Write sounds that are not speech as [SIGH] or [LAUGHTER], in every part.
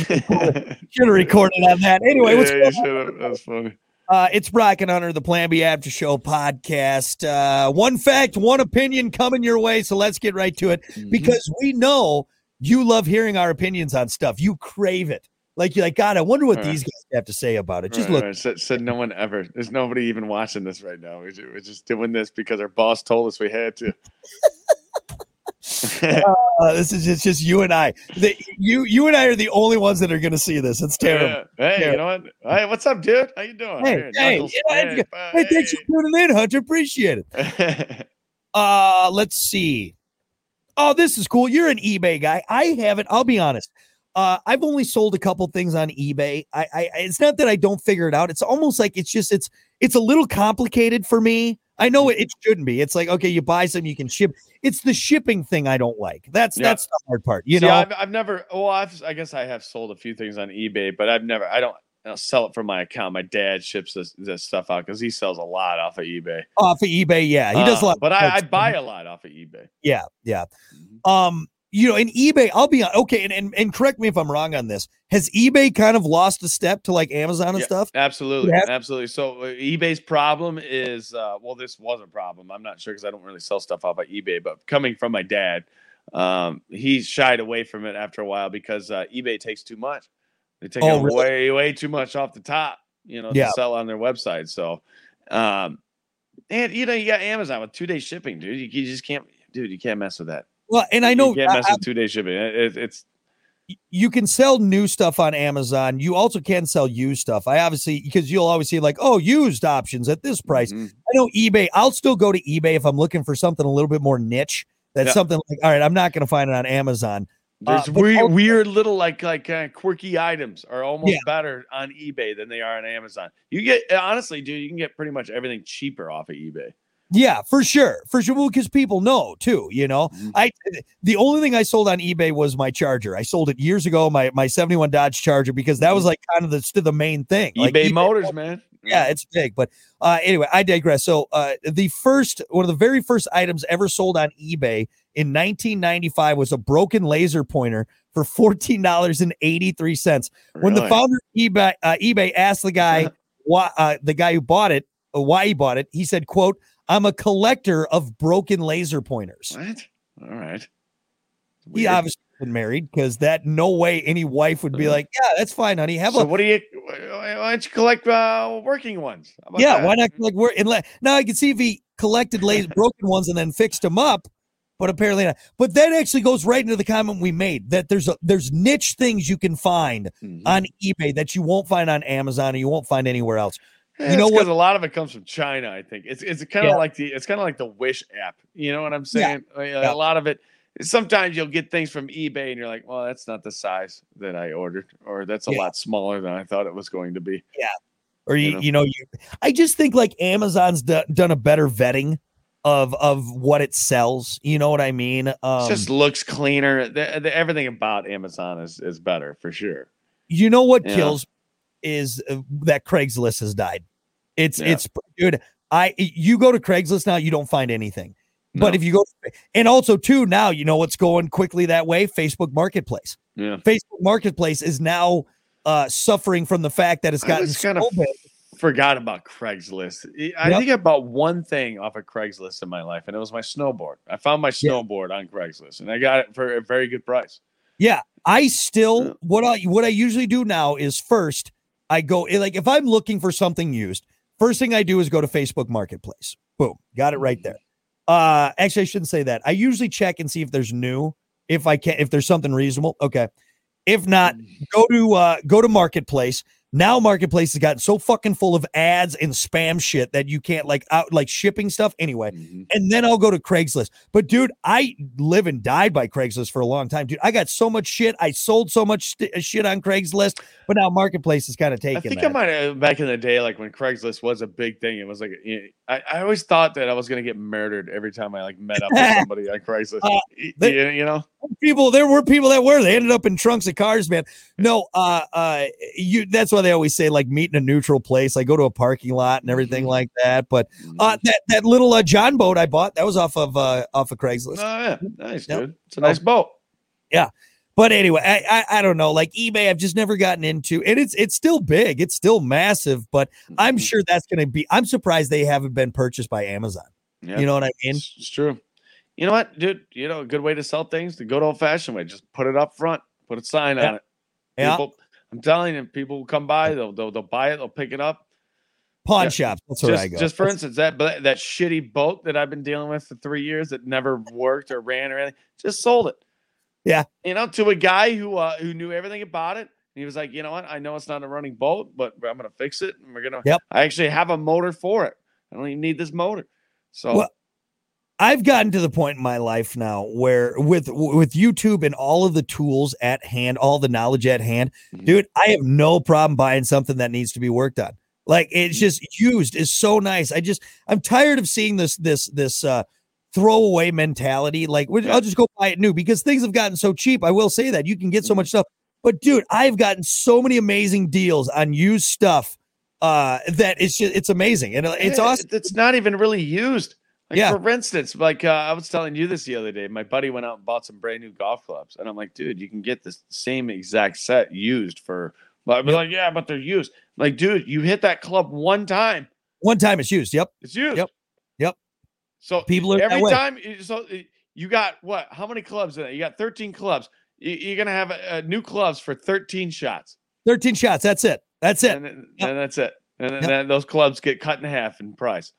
should have recorded on that. Anyway, what's Yeah, going on? That's funny. Uh, it's Brock and Hunter, the Plan B After Show podcast. Uh, one fact, one opinion coming your way. So let's get right to it Mm-hmm. because we know you love hearing our opinions on stuff. You crave it. Like you're like, God, I wonder what Right. these guys have to say about it. Just Right, look. right. Said, said no one ever. There's nobody even watching this right now. We're just doing this because our boss told us we had to. [LAUGHS] [LAUGHS] Uh, this is just, just you and I. The, you you and I are the only ones that are going to see this. It's terrible. Yeah. Hey, Terrible. you know what? Hey, what's up, dude? How you doing? Hey, Here, hey, know, Hey, Hey, thanks for tuning in, Hunter. Appreciate it. [LAUGHS] Uh, let's see. Oh, this is cool. You're an eBay guy. I haven't. I'll be honest. Uh, I've only sold a couple things on eBay. I, I, it's not that I don't figure it out. It's almost like it's just it's it's a little complicated for me. I know it, it shouldn't be. It's like okay, you buy some, you can ship. It's the shipping thing I don't like. That's Yeah. that's the hard part. You See, know, I've, I've never. Well, I've, I guess I have sold a few things on eBay, but I've never. I don't. I don't sell it from my account. My dad ships this, this stuff out because he sells a lot off of eBay. off of eBay, yeah, he does a Uh, lot. but I, I buy a lot off of eBay. Yeah, yeah. Um, you know, in eBay, I'll be okay, and, and and correct me if I'm wrong on this. Has eBay kind of lost a step to like Amazon and Yeah, stuff? Absolutely, Yeah. absolutely. So uh, eBay's problem is, uh, well, this was a problem. I'm not sure because I don't really sell stuff off of eBay, but coming from my dad, um, he shied away from it after a while because uh, eBay takes too much. They take Oh, really? way, way too much off the top, you know, Yeah. to sell on their website. So, um, and you know, you got Amazon with two day shipping, dude. You, you just can't, dude. You can't mess with that. Well, and I know you can't mess with two day shipping. It, it- it's you can sell new stuff on Amazon. You also can sell used stuff. I obviously because you'll always see like, oh, used options at this price. Mhm. I know eBay. I'll still go to eBay if I'm looking for something a little bit more niche. That's Yeah. something like, all right, I'm not going to find it on Amazon. There's Uh, weird, also- weird little like like uh, quirky items are almost Yeah. better on eBay than they are on Amazon. You get honestly, dude, you can get pretty much everything cheaper off of eBay. Yeah, for sure, for sure. Because people know too. You know, Mhm. I the only thing I sold on eBay was my charger. I sold it years ago, my my 71 Dodge Charger, because that was like kind of the the main thing. Like, eBay Motors, man. yeah, it's big. But uh, anyway, I digress. So uh, the first one of the very first items ever sold on eBay in 1995 was a broken laser pointer for fourteen dollars and eighty three cents. When the founder of eBay uh, eBay asked the guy [LAUGHS] why uh, the guy who bought it uh, why he bought it, he said, "quote I'm a collector of broken laser pointers." what? All right. He obviously been married because that no way any wife would be Uh-huh. like, "Yeah, that's fine, honey. Have so a what do you? Why don't you collect uh, working ones? Yeah, that? why not like we're in le- now I can see if he collected laser [LAUGHS] broken ones and then fixed them up, but apparently not. But that actually goes right into the comment we made that there's a there's niche things you can find Mhm. on eBay that you won't find on Amazon or you won't find anywhere else. Yeah, you know because what- a lot of it comes from China. I think it's it's kind of Yeah. like the it's kind of like the Wish app. You know what I'm Yeah. saying? Like, Yeah. A lot of it. Sometimes you'll get things from eBay and you're like, well, that's not the size that I ordered, or that's a Yeah. lot smaller than I thought it was going to be. Yeah. Or you You know? you know you I just think like Amazon's do- done a better vetting of of what it sells. You know what I mean? Um it just looks cleaner. The, the, everything about Amazon is is better for sure. you know what Yeah. kills is uh, that Craigslist has died. It's Yeah. it's dude. I you go to Craigslist now, you don't find anything. But if you go, and also too now, you know what's going quickly that way. Facebook Marketplace. Yeah, Facebook Marketplace is now uh suffering from the fact that it's gotten so kind of big. forgot about Craigslist. I Yep. think I bought one thing off of Craigslist in my life, and it was my snowboard. I found my Yeah. snowboard on Craigslist, and I got it for a very good price. Yeah, I still Yeah. what I what I usually do now is first I go eh, like if I'm looking for something used, first thing I do is go to Facebook Marketplace. Boom, got it right there. Uh, actually, I shouldn't say that. I usually check and see if there's new, if I can, if there's something reasonable. Okay, if not, go to uh go to Marketplace. Now Marketplace has gotten so fucking full of ads and spam shit that you can't like out like shipping stuff anyway. Mhm. And then I'll go to Craigslist. But dude, I live and died by Craigslist for a long time, dude. I got so much shit. I sold so much st- shit on Craigslist, but now Marketplace is kind of taking I think that. I might have back in the day, like when Craigslist was a big thing. It was like I, I always thought that I was gonna get murdered every time I like met up with [LAUGHS] somebody on Craigslist. Uh, they- you, you know, people there were people that were they ended up in trunks of cars man no uh uh you that's why they always say like meet in a neutral place I go to a parking lot and everything Mhm. like that but uh that that little uh, john boat i bought that was off of uh off of craigslist oh yeah, nice Yep. dude. It's a nice boat. Yeah, but anyway, I, I I don't know. Like eBay, I've just never gotten into, and it's it's still big, it's still massive. But I'm Mhm. sure that's going to be. I'm surprised they haven't been purchased by Amazon. Yeah. You know what I mean? It's, it's true. You know what, dude? You know, a good way to sell things, the good old fashioned way. Just put it up front, put a sign Yeah. on it. Yeah, I'm telling you, people will come by, they'll, they'll they'll buy it, they'll pick it up. pawn yeah. shops. That's where I Just, go. just for That's- instance, that but that shitty boat that I've been dealing with for three years that never worked or ran or anything, just sold it. Yeah. You know, to a guy who uh, who knew everything about it. He was like, you know what? I know it's not a running boat, but I'm gonna fix it, and we're gonna. Yep. I actually have a motor for it. I don't even need this motor. So Well, I've gotten to the point in my life now where with with YouTube and all of the tools at hand, all the knowledge at hand, Mhm. dude, I have no problem buying something that needs to be worked on. Like it's Mhm. just used is so nice. I just I'm tired of seeing this this this uh throwaway mentality. Like. I'll just go buy it new because things have gotten so cheap. I will say that you can get so Mhm. much stuff. But dude, I've gotten so many amazing deals on used stuff uh that it's just it's amazing and uh, it's awesome. It's not even really used. Like Yeah. for instance, like uh, I was telling you this the other day. My buddy went out and bought some brand new golf clubs, and I'm like, dude, you can get the same exact set used for. But be Yep. like, yeah, but they're used. I'm like, dude, you hit that club one time, One time it's used. Yep. it's used. Yep. Yep. So People are every time. you- So uh, you got what? How many clubs in? You got 13 clubs. You, you're gonna have uh, new clubs for 13 shots, 13 shots. That's it. That's it. and, then, Yep. and that's it. And then, Yep. then those clubs get cut in half in price.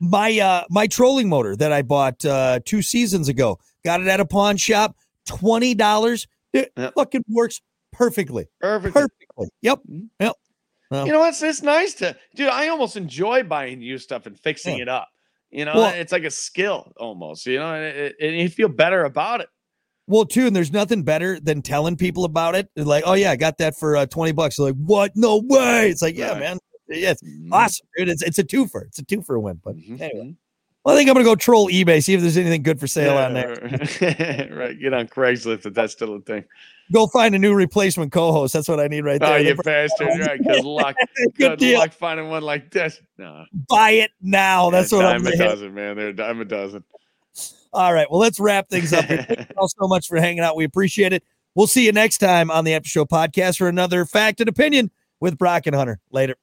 My uh my trolling motor that I bought uh two seasons ago. Got it at a pawn shop, twenty dollars. It Yep. fucking works perfectly. Perfect. Perfectly. Yep. Mhm. Yep. Well, You know what's it's nice to dude. I almost enjoy buying new stuff and fixing Yeah. it up. You know, Well- it's like a skill almost. You know, and, it, and you feel better about it. well, too, and there's nothing better than telling people about it. They're like, oh yeah, I got that for uh, twenty bucks. They're like, what? No way. It's like, yeah, Right. man. Yeah, it's Mhm. awesome, dude. It's it's a twofer. It's a twofer win. But Mhm. anyway, well, I think I'm gonna go troll eBay, see if there's anything good for sale on there. [LAUGHS] right. Get on Craigslist if that's still a thing. Go find a new replacement co-host. That's what I need right there. Oh, you bastard. Right. Good luck. [LAUGHS] Good Good deal. luck finding one like this. No. Buy it now. That's yeah, what I'm a saying. dozen, man. They're a dime a dozen. All right. Well, let's wrap things up. Thank you all so much for hanging out. We appreciate it. We'll see you next time on the After Show podcast for another fact and opinion with Brock and Hunter. Later.